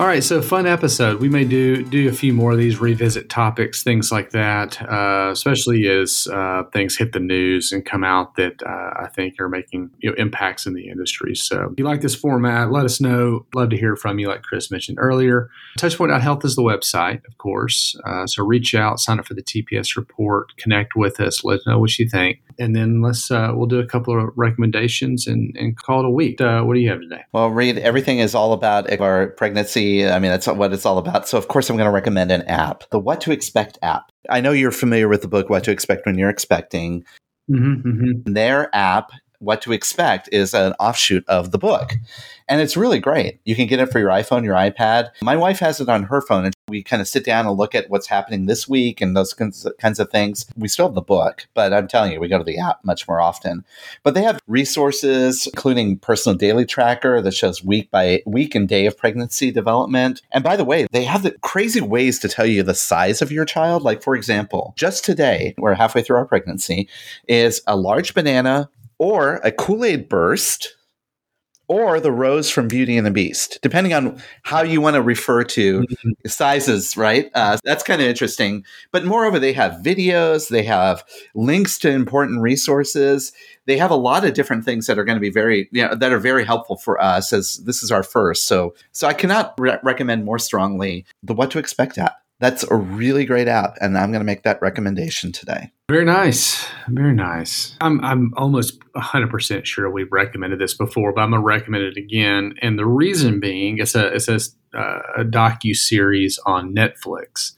All right, so fun episode. We may do do a few more of these, revisit topics, things like that, uh, especially as uh, things hit the news and come out that uh, I think are making you know, impacts in the industry. So, if you like this format, let us know. Love to hear from you, like Chris mentioned earlier. Touchpoint.health is the website, of course. Uh, so reach out, sign up for the TPS report, connect with us, let us know what you think, and then let's uh, we'll do a couple of recommendations and, and call it a week. Uh, what do you have today? Well, Reed, everything is all about our pregnancy I mean, that's what it's all about. So, of course, I'm going to recommend an app, the What to Expect app. I know you're familiar with the book What to Expect When You're Expecting. Mm-hmm, mm-hmm. Their app, What to Expect, is an offshoot of the book. And it's really great. You can get it for your iPhone, your iPad. My wife has it on her phone, and we kind of sit down and look at what's happening this week and those kinds of things. We still have the book, but I'm telling you, we go to the app much more often. But they have resources, including personal daily tracker that shows week by week and day of pregnancy development. And by the way, they have the crazy ways to tell you the size of your child. Like, for example, just today, we're halfway through our pregnancy, is a large banana or a Kool Aid burst or the rose from Beauty and the Beast, depending on how you want to refer to mm-hmm. sizes, right? Uh, that's kind of interesting. But moreover, they have videos, they have links to important resources. They have a lot of different things that are going to be very, you know, that are very helpful for us as this is our first. So, so I cannot re- recommend more strongly the What to Expect app. That's a really great app, and I'm going to make that recommendation today. Very nice, very nice. I'm I'm almost 100 percent sure we've recommended this before, but I'm going to recommend it again. And the reason being, it's a it's a, uh, a docu series on Netflix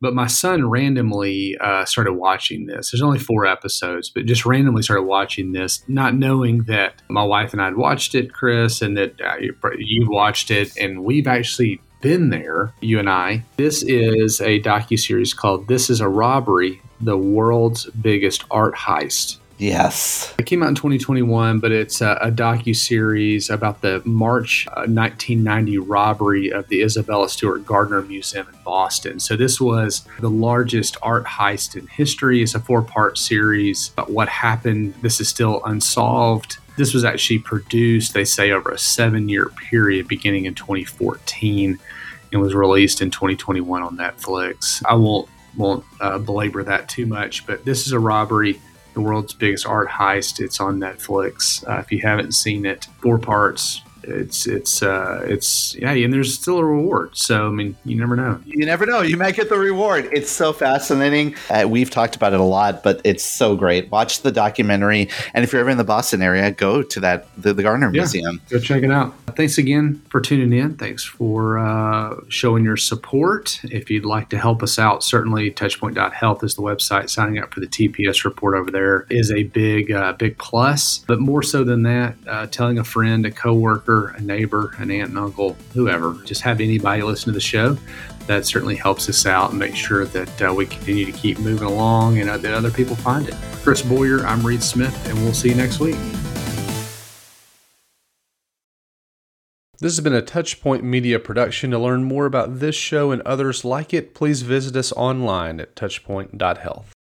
But my son randomly uh, started watching this. There's only four episodes, but just randomly started watching this, not knowing that my wife and I had watched it, Chris, and that uh, you watched it, and we've actually been there, you and I. This is a docu series called "This Is a Robbery: The World's Biggest Art Heist." Yes. It came out in 2021, but it's a, a docu series about the March uh, 1990 robbery of the Isabella Stewart Gardner Museum in Boston. So this was the largest art heist in history. It's a four-part series. But what happened? This is still unsolved. This was actually produced, they say, over a seven-year period, beginning in 2014, and was released in 2021 on Netflix. I won't won't uh, belabor that too much, but this is a robbery the world's biggest art heist. It's on Netflix. Uh, if you haven't seen it, four parts, it's it's uh, it's yeah, and there's still a reward. So I mean, you never know. You never know. You might get the reward. It's so fascinating. Uh, we've talked about it a lot, but it's so great. Watch the documentary, and if you're ever in the Boston area, go to that the, the Gardner Yeah. Museum. Go check it out. Thanks again for tuning in. Thanks for uh, showing your support. If you'd like to help us out, certainly touchpoint.health is the website. Signing up for the TPS report over there is a big, uh, big plus. But more so than that, uh, telling a friend, a coworker, a neighbor, an aunt and uncle, whoever, just have anybody listen to the show. That certainly helps us out and make sure that uh, we continue to keep moving along and uh, that other people find it. Chris Boyer, I'm Reed Smith, and we'll see you next week. This has been a Touchpoint Media production. To learn more about this show and others like it, please visit us online at touchpoint.health.